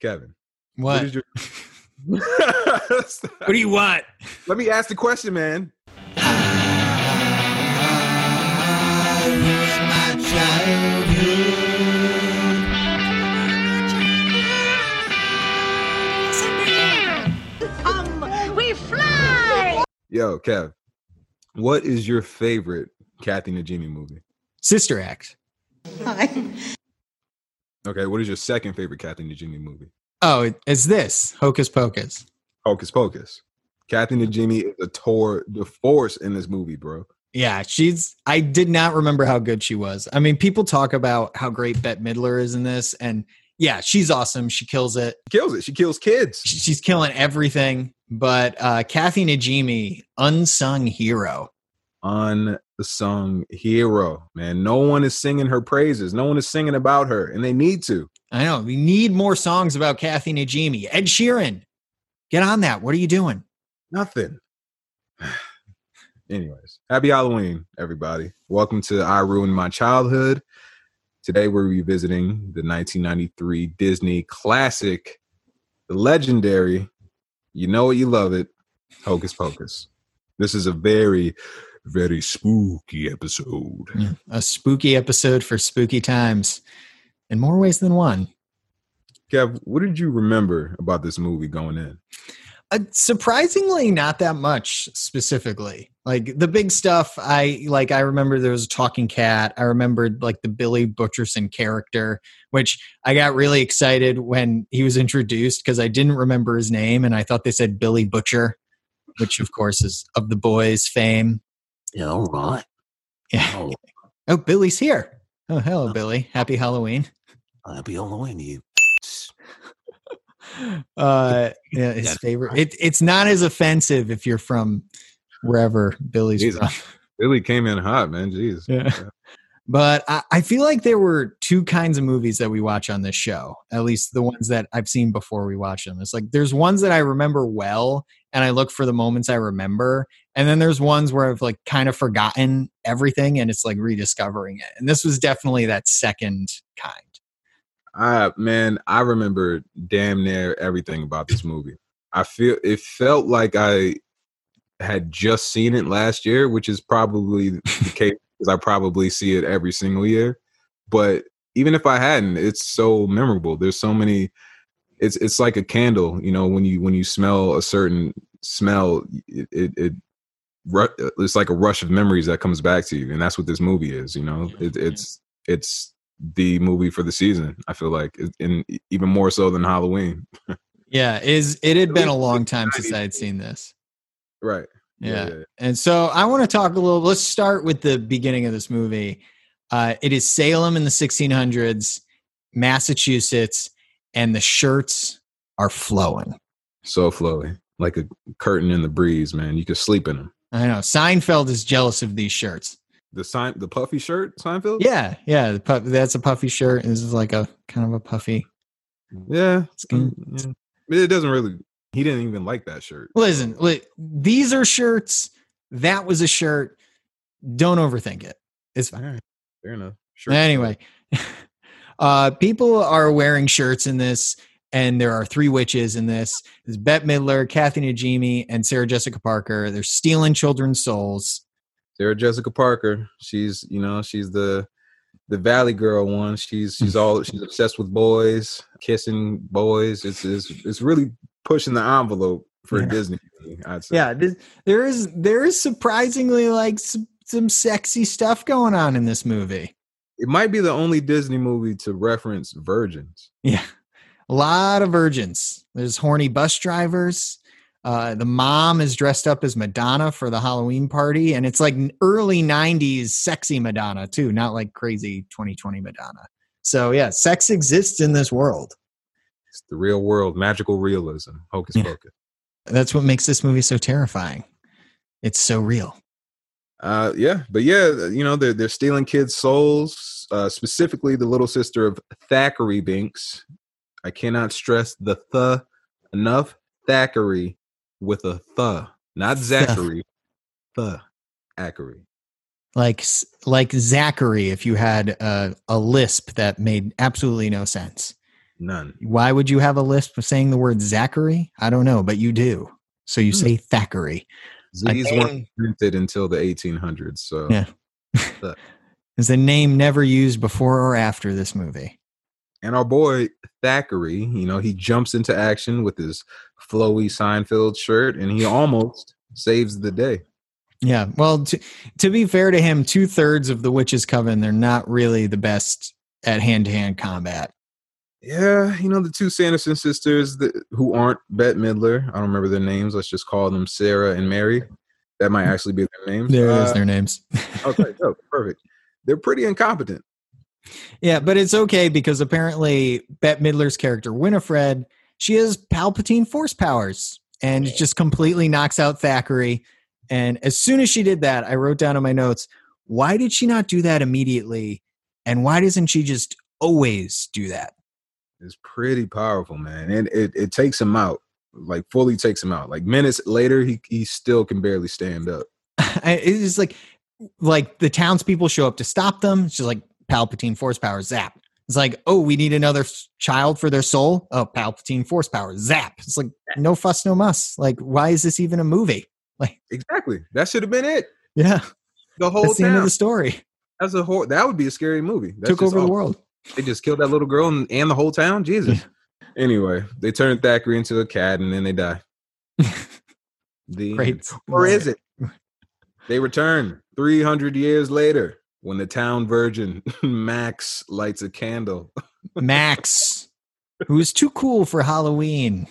Kevin. What? is your what do you want? Let me ask the question, man. Um, we fly! Yo, Kev, what is your favorite Kathy Najimy movie? Sister Act. Hi. Okay, what is your second favorite Kathy Najimy movie? Oh, it's this Hocus Pocus. Hocus Pocus. Kathy Najimy is a tour de force in this movie, bro. Yeah, she's. I did not remember how good she was. I mean, people talk about how great Bette Midler is in this, and yeah, she's awesome. She kills it. She kills it. She kills kids. She's killing everything. But uh, Kathy Najimy, unsung hero. Unsung hero, man. No one is singing her praises. No one is singing about her, and they need to. I know we need more songs about Kathy Najimy. Ed Sheeran, get on that. What are you doing? Nothing. Anyways, happy Halloween, everybody. Welcome to I Ruined My Childhood. Today we're revisiting the 1993 Disney classic, the legendary, you know it, you love it, Hocus Pocus. This is a very, very spooky episode. Yeah, a spooky episode for spooky times, in more ways than one. Kev, what did you remember about this movie going in? Uh, surprisingly, not that much specifically. Like the big stuff, I like. I remember there was a talking cat. I remembered like the Billy Butcherson character, which I got really excited when he was introduced because I didn't remember his name and I thought they said Billy Butcher, which of course is of the boys' fame. Yeah, all right. Yeah. Oh, Oh, Billy's here. Oh, hello, Billy. Happy Halloween. happy Halloween, you. Uh, yeah, his Yeah. favorite. It, it's not as offensive if you're from wherever Billy's Jesus. from. Billy came in hot, man. Jeez. Yeah. But I, I feel like there were two kinds of movies that we watch on this show, at least the ones that I've seen before we watch them. It's like there's ones that I remember well and I look for the moments I remember. And then there's ones where I've like kind of forgotten everything and it's like rediscovering it. And this was definitely that second kind. I man, I remember damn near everything about this movie. I feel it felt like I had just seen it last year, which is probably the case because I probably see it every single year. But even if I hadn't, it's so memorable. There's so many. It's it's like a candle, you know. When you when you smell a certain smell, it it, it it's like a rush of memories that comes back to you, and that's what this movie is. You know, it, it's it's the movie for the season. I feel like, and even more so than Halloween. Yeah, is it had been a long time since I had seen this. Right. Yeah. And so I want to talk a little. Let's start with the beginning of this movie. Uh, it is Salem in the 1600s, Massachusetts, and the shirts are flowing. So flowing, like a curtain in the breeze, man. You could sleep in them. I know Seinfeld is jealous of these shirts. The sign, the puffy shirt, Seinfeld. Yeah, yeah. Puff, that's a puffy shirt. This is like a kind of a puffy. yeah. Skin. Mm, yeah. It doesn't really. He didn't even like that shirt. Listen, li- these are shirts. That was a shirt. Don't overthink it. It's fine. Right, fair enough. Sure. Anyway, uh, people are wearing shirts in this, and there are three witches in this. There's Bette Midler, Kathy Najimy, and Sarah Jessica Parker. They're stealing children's souls. Sarah Jessica Parker. She's you know she's the the Valley Girl one. She's she's all she's obsessed with boys, kissing boys. It's it's it's really pushing the envelope for Yeah. Disney. I'd say. Yeah, this, there is there is surprisingly like some, some sexy stuff going on in this movie. It might be the only Disney movie to reference virgins. Yeah, a lot of virgins. There's horny bus drivers. Uh, the mom is dressed up as Madonna for the Halloween party, and it's like early '90s sexy Madonna too, not like crazy 2020 Madonna. So yeah, sex exists in this world. It's the real world, magical realism, hocus Yeah. pocus. That's what makes this movie so terrifying. It's so real. Uh, yeah, but yeah, you know they're they're stealing kids' souls. Uh, specifically, the little sister of Thackeray Binks. I cannot stress the th enough. Thackeray with a th, not Zachary. Th, Thackeray. Like like Zachary, if you had a, a lisp that made absolutely no sense. None. Why would you have a lisp of saying the word Zachary? I don't know, but you do. So you Hmm. say Thackeray. Z's weren't printed until the 1800s. So Yeah. is a name never used before or after this movie. And our boy Thackeray, you know, he jumps into action with his flowy Seinfeld shirt and he almost saves the day. Yeah. Well, to, to be fair to him, two thirds of the witches' coven, they're not really the best at hand to hand combat. Yeah, you know, the two Sanderson sisters that, who aren't Bette Midler, I don't remember their names. Let's just call them Sarah and Mary. That might actually be their names. There is Uh, their names. okay, perfect. They're pretty incompetent. yeah, but it's okay because apparently Bette Midler's character, Winifred, she has Palpatine force powers and just completely knocks out Thackeray. And as soon as she did that, I wrote down in my notes, why did she not do that immediately? And why doesn't she just always do that? It's pretty powerful, man. And it, it takes him out, like fully takes him out. Like minutes later, he, he still can barely stand up. I- it's like like the townspeople show up to stop them. It's just like Palpatine force power zap. It's like, oh, we need another child for their soul. Oh, Palpatine force power zap. It's like no fuss, no muss. Like, why is this even a movie? Like exactly. That should have been it. Yeah, The whole that's the end of town. the story. That's a whole. That would be a scary movie. That's Took just over the world. They just killed that little girl and, and the whole town. Jesus. anyway, they turned Thackeray into a cat and then they die. The Great. or is it? They return 300 years later when the town virgin Max lights a candle. Max, who's too cool for Halloween.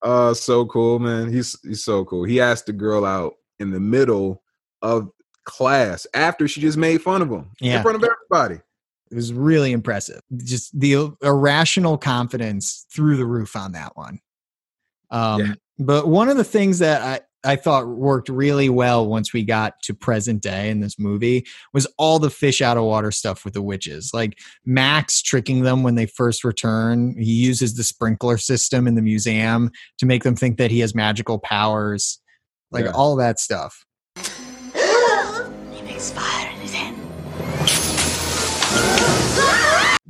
Uh, so cool, man. He's he's so cool. He asked the girl out in the middle of class after she just made fun of him Yeah. in front of everybody. It was really impressive. Just the irrational confidence through the roof on that one. Um, Yeah. But one of the things that I, I thought worked really well once we got to present day in this movie was all the fish out of water stuff with the witches. Like Max tricking them when they first return. He uses the sprinkler system in the museum to make them think that he has magical powers. Like Yeah. all that stuff. He makes fire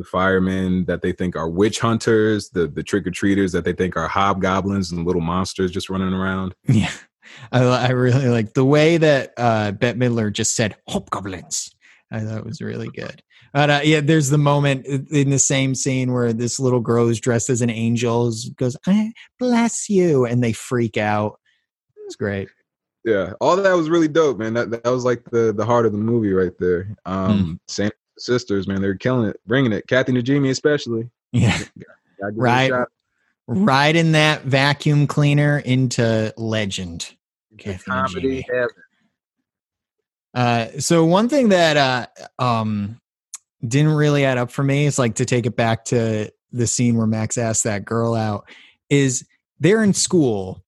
The firemen that they think are witch hunters, the the trick or treaters that they think are hobgoblins and little monsters just running around. Yeah. I, I really like the way that uh, Bette Midler just said hobgoblins. I thought it was really good. But uh, yeah, there's the moment in the same scene where this little girl who's dressed as an angel goes, I bless you. And they freak out. It was great. Yeah, all that was really dope, man. That that was like the the heart of the movie right there. Um, Same sisters, man, they're killing it, bringing it. Kathy Najimy especially. Yeah. Gotta give her a Right. Riding that vacuum cleaner into legend. Comedy heaven. Uh, so one thing that uh, um, didn't really add up for me is like to take it back to the scene where Max asked that girl out is they're in school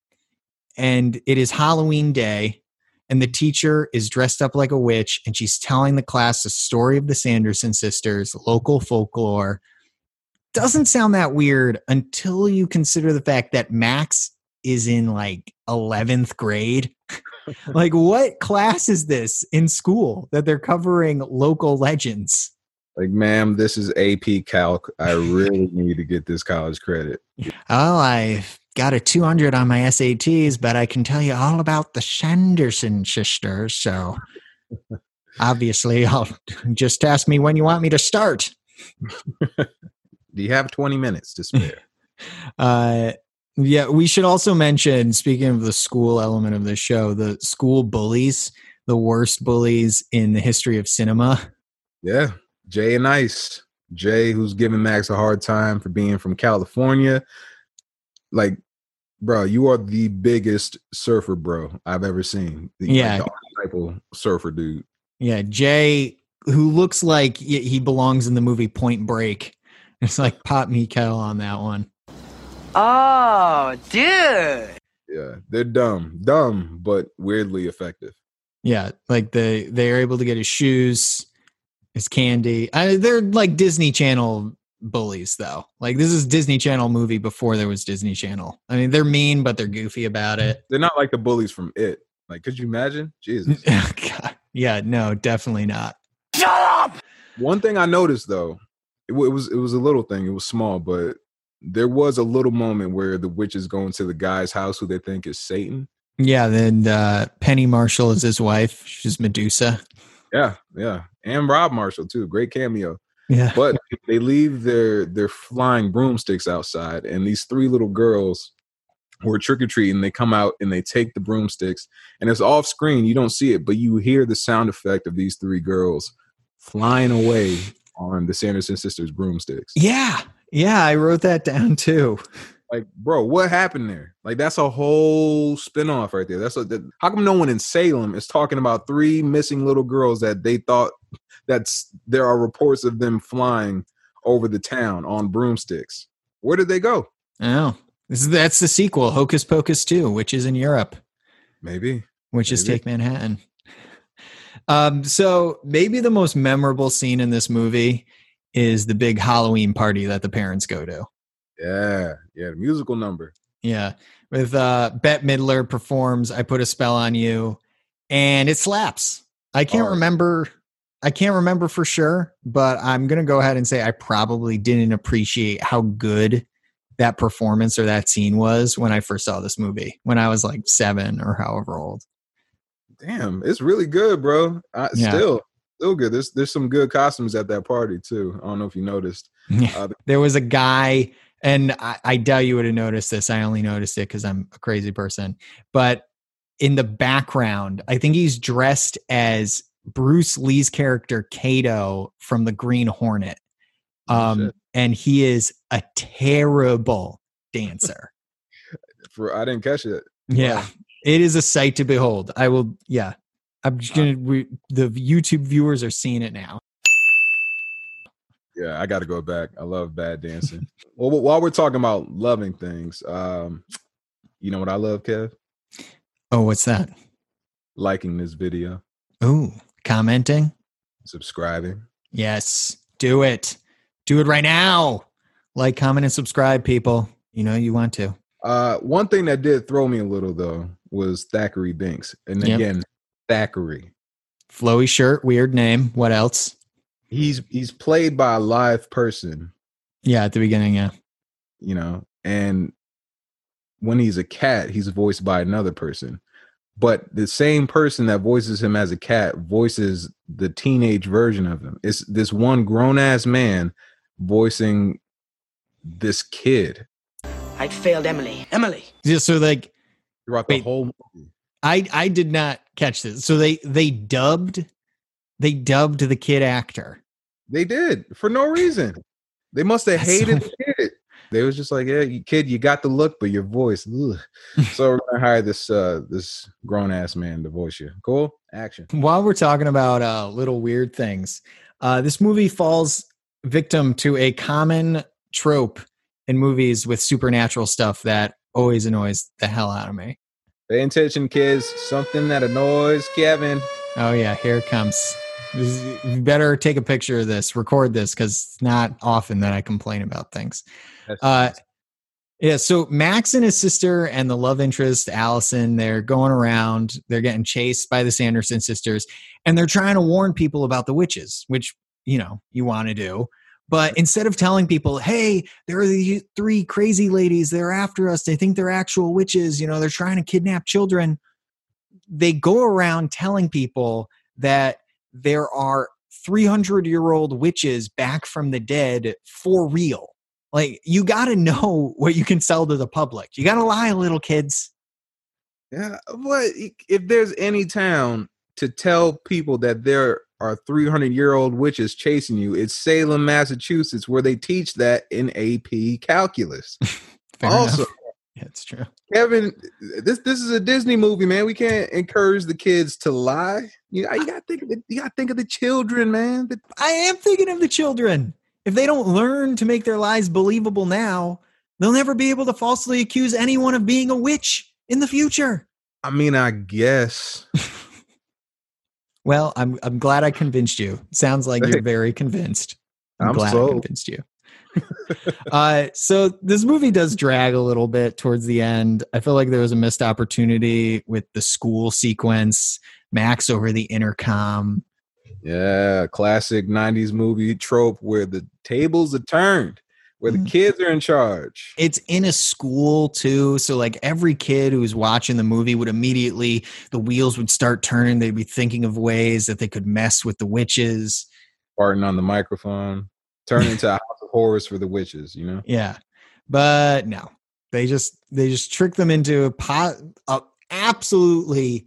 and it is Halloween day and the teacher is dressed up like a witch and she's telling the class the story of the Sanderson sisters, local folklore. Doesn't sound that weird until you consider the fact that Max is in like 11th grade like what class is this in school that they're covering local legends Like, ma'am, this is AP Calc. I really need to get this college credit. oh i got a 200 on my sats but i can tell you all about the sanderson sisters so obviously i'll just ask me when you want me to start Do you have 20 minutes to spare? uh yeah we should also mention speaking of the school element of the show the school bullies the worst bullies in the history of cinema yeah, Jay and Ice. Jay, who's giving Max a hard time for being from California. Like, bro, you are the biggest surfer bro I've ever seen. The, like, Yeah. the archetypal surfer dude. Yeah, Jay, who looks like he belongs in the movie Point Break. It's like pop me kettle on that one. Oh, dude. Yeah, they're dumb, dumb, but weirdly effective. Yeah, like they they're able to get his shoes, his candy. I, they're like Disney Channel bullies, though. Like this is Disney Channel movie before there was Disney Channel. I mean, they're mean, but they're goofy about it. They're not like the bullies from It. Like, could you imagine? Jesus. God. Yeah, no, definitely not. Shut up. One thing I noticed though, it, wa- it was it was a little thing. It was small, but there was a little moment where the witches go into the guy's house who they think is Satan. Yeah, then uh, Penny Marshall is his wife. She's Medusa. Yeah, yeah, and Rob Marshall too. Great cameo. Yeah. But they leave their their flying broomsticks outside, and these three little girls who are trick or treating, they come out and they take the broomsticks, and it's off screen. You don't see it, but you hear the sound effect of these three girls flying away on the Sanderson sisters broomsticks. Yeah. Yeah, I wrote that down too. Like, bro, what happened there? Like, that's a whole spinoff right there. That's a, that, how come no one in Salem is talking about three missing little girls that they thought that's there are reports of them flying over the town on broomsticks. Where did they go? Oh, this is, that's the sequel, Hocus Pocus 2, which is in Europe, Maybe. which is Take Manhattan. Um, so maybe the most memorable scene in this movie is the big Halloween party that the parents go to. Yeah. Yeah. The musical number. Yeah. With uh Bette Midler performs I Put a Spell on You and it slaps. I can't Hard. remember I can't remember for sure, but I'm to go ahead and say I probably didn't appreciate how good that performance or that scene was when I first saw this movie when I was like 7 or however old. Damn, it's really good, bro. I, Yeah. Still, still good. There's there's some good costumes at that party too. I don't know if you noticed. Uh, there was a guy and I, I doubt you would have noticed this i only noticed it because i'm a crazy person but in the background i think he's dressed as bruce lee's character kato from the green hornet Oh, um, shit. and he is a terrible dancer. For I didn't catch it. yeah it is a sight to behold. I will yeah i'm just gonna we, the youtube viewers are seeing it now Yeah, I got to go back. I love bad dancing. well, while we're talking about loving things, um, you know what I love, Kev? oh what's that Liking this video, oh commenting subscribing. Yes, do it. Do it right now. Like, comment, and subscribe, people. You know you want to. Uh, one thing that did throw me a little though was Thackeray Binks, and Yep. again, Thackeray. Flowy shirt, weird name. What else? He's he's played by a live person, Yeah, at the beginning, yeah. you know, and when he's a cat, he's voiced by another person. But the same person that voices him as a cat voices the teenage version of him. It's this one grown ass man voicing this kid I failed Emily. Emily. Just so like throughout the Wait. whole movie. I I did not catch this. So they they dubbed they dubbed the kid actor. They did for no reason. They must have hated so- the kid. They was just like, yeah, you kid, you got the look, but your voice. ugh." so we're gonna hire this uh this grown ass man to voice you. Cool. Action. While we're talking about uh, little weird things, uh, this movie falls victim to a common trope in movies with supernatural stuff that always annoys the hell out of me. Pay attention, kids. Something that annoys Kevin. Oh yeah, here it comes. Is- you better take a picture of this, record this, because it's not often that I complain about things. Uh, Yeah, so Max and his sister and the love interest, Allison, they're going around. They're getting chased by the Sanderson sisters, and they're trying to warn people about the witches, which, you know, you want to do. But instead of telling people, hey, there are these three crazy ladies, they're after us, they think they're actual witches, you know, they're trying to kidnap children, they go around telling people that there are 300 year old witches back from the dead for real. Like, you got to know what you can sell to the public. You got to lie, little kids. Yeah, but if there's any town to tell people that there are 300 year old witches chasing you, it's Salem, Massachusetts, where they teach that in AP calculus. Also, enough. Kevin, this this is a Disney movie, man. We can't encourage the kids to lie. You, you gotta think of the, you gotta think of the children, man. The- I am thinking of the children. If they don't learn to make their lies believable now, they'll never be able to falsely accuse anyone of being a witch in the future. I mean, I guess. Well, I'm I'm glad I convinced you. Sounds like you're very convinced. I'm, I'm glad I convinced you. uh, so this movie does drag a little bit towards the end. I feel like there was a missed opportunity with the school sequence, Max over the intercom. Yeah, classic 90s movie trope where the tables are turned. where the Mhm. kids are in charge. it's in a school too so like every kid who was watching the movie would immediately the wheels would start turning they'd be thinking of ways that they could mess with the witches farting on the microphone, turn into a horrors for the witches. You know. yeah but no they just they just trick them into a pot a absolutely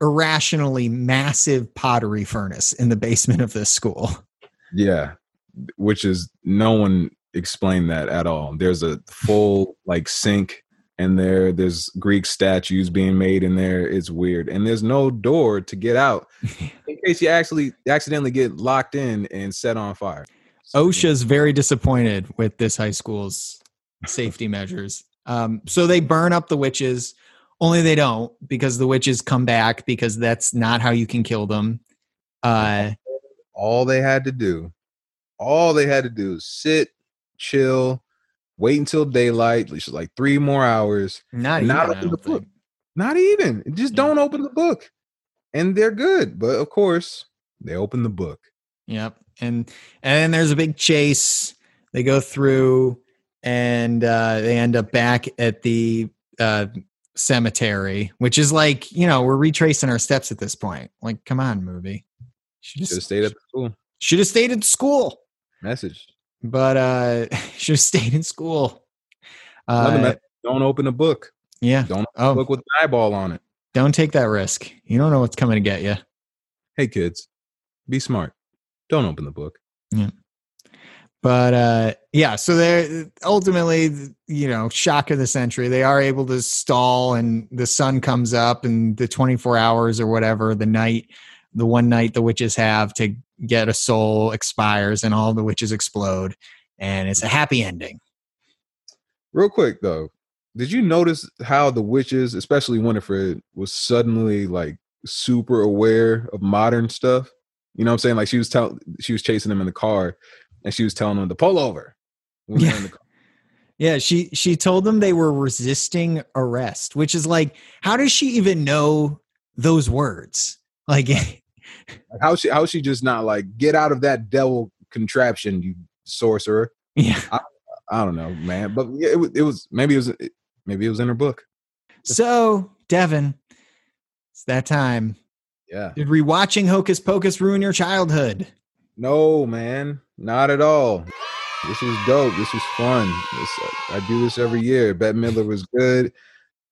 irrationally massive pottery furnace in the basement of this school Yeah, which is no one explained that at all. There's a full like sink in there. There's Greek statues being made in there. It's weird, and there's no door to get out in case you actually accidentally get locked in and set on fire. So, OSHA's very disappointed with this high school's safety measures. Um, so they burn up the witches, only they don't because the witches come back because that's not how you can kill them. Uh, all they had to do, all they had to do is sit, chill, wait until daylight, which is like three more hours. not even. not open the don't think. book. Not even. Just Yeah. don't open the book. And they're good. But of course, they open the book. Yep. And and then there's a big chase. They go through and uh they end up back at the uh cemetery, which is like, you know, we're retracing our steps at this point. Like, come on, movie. Should have stayed at school. should have stayed at school. Message. But uh should have stayed in school. Uh. Don't open a book. yeah. Don't open a Oh, book with an eyeball on it. don't take that risk. You don't know what's coming to get you. Hey kids, be smart. Don't open the book. Yeah. But uh yeah so they're ultimately you know shock of the century they are able to stall and the sun comes up and the 24 hours or whatever the night the one night the witches have to get a soul expires and all the witches explode and it's a happy ending Real quick though, did you notice how the witches, especially Winifred, was suddenly like super aware of modern stuff? You know what I'm saying? Like she was telling she was chasing them in the car and she was telling them to pull over. when they're in the car. yeah she she told them they were resisting arrest which is like how does she even know those words like how she how she just not like get out of that devil contraption, you sorcerer. yeah I don't know, man. But yeah, it, it was maybe it was maybe it was in her book. so devin it's that time Yeah. Did rewatching Hocus Pocus ruin your childhood? No, man, not at all. This was dope. This was fun. This, I do this every year. Bette Midler was good.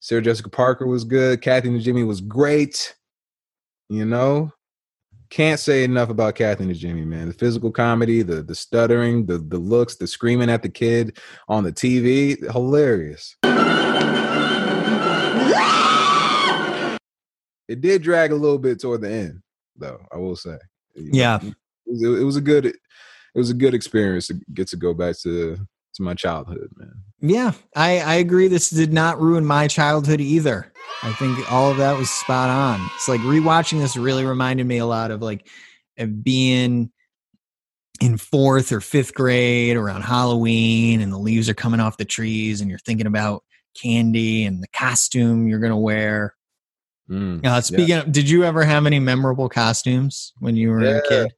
Sarah Jessica Parker was good. Kathy Najimy was great. You know, can't say enough about Kathy Najimy, man. The physical comedy, the the stuttering, the the looks, the screaming at the kid on the TV, hilarious. It did drag a little bit toward the end, though. I will say. Yeah. it was, it was a good it was a good experience to get to go back to to my childhood man Yeah, I, I agree. This did not ruin my childhood either. I think all of that was spot on. It's like rewatching this really reminded me a lot of like of being in fourth or fifth grade around Halloween and the leaves are coming off the trees and you're thinking about candy and the costume you're going to wear. Mm. Uh, speaking of, did you ever have any memorable costumes when you were a kid?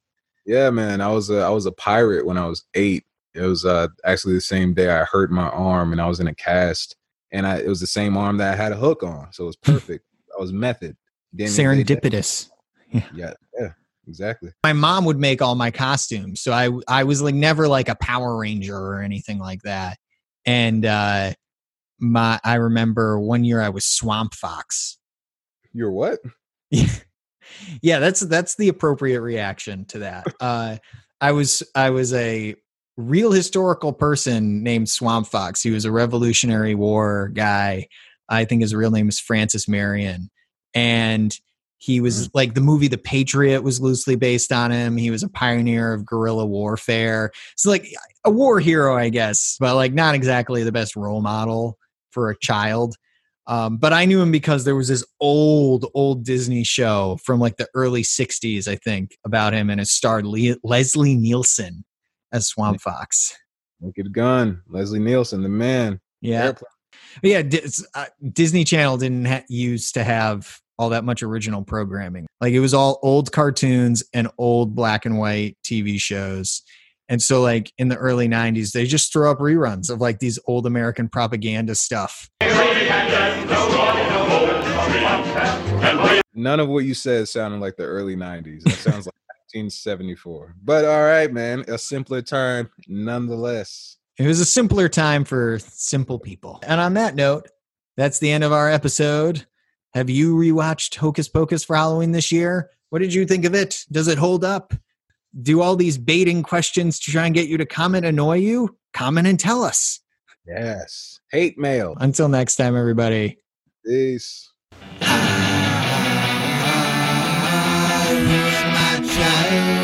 yeah man i was a i was a pirate when i was eight. It was uh actually the same day i hurt my arm and i was in a cast and i it was the same arm that i had a hook on so it was perfect. I was method. Didn't even think that- Serendipitous. yeah yeah exactly. My mom would make all my costumes so i i was like never like a power ranger or anything like that. And uh my i remember one year i was swamp fox you're what? Yeah. That's that's the appropriate reaction to that. Uh i was i was a real historical person named swamp fox. He was a revolutionary war guy. I think his real name is francis marion. And he was like the movie the patriot was loosely based on him. He was a pioneer of guerrilla warfare. So like a war hero i guess but like not exactly the best role model for a child um, but I knew him because there was this old, old Disney show from like the early 60s, I think, about him, and it starred Le- Leslie Nielsen as Swamp Fox. naked gun leslie nielsen the man Yeah. Yeah, Dis- uh, Disney Channel didn't ha- used to have all that much original programming. Like it was all old cartoons and old black and white TV shows. And so, like in the early 90s, they just throw up reruns of like these old American propaganda stuff. None of what you said sounded like the early 90s. That sounds like 1974. But all right, man. A simpler time nonetheless. It was a simpler time for simple people. And on that note, that's the end of our episode. Have you rewatched Hocus Pocus for Halloween this year? What did you think of it? Does it hold up? do all these baiting questions to try and get you to comment, annoy you, comment and tell us. Yes. Hate mail. Until next time, everybody. Peace. I,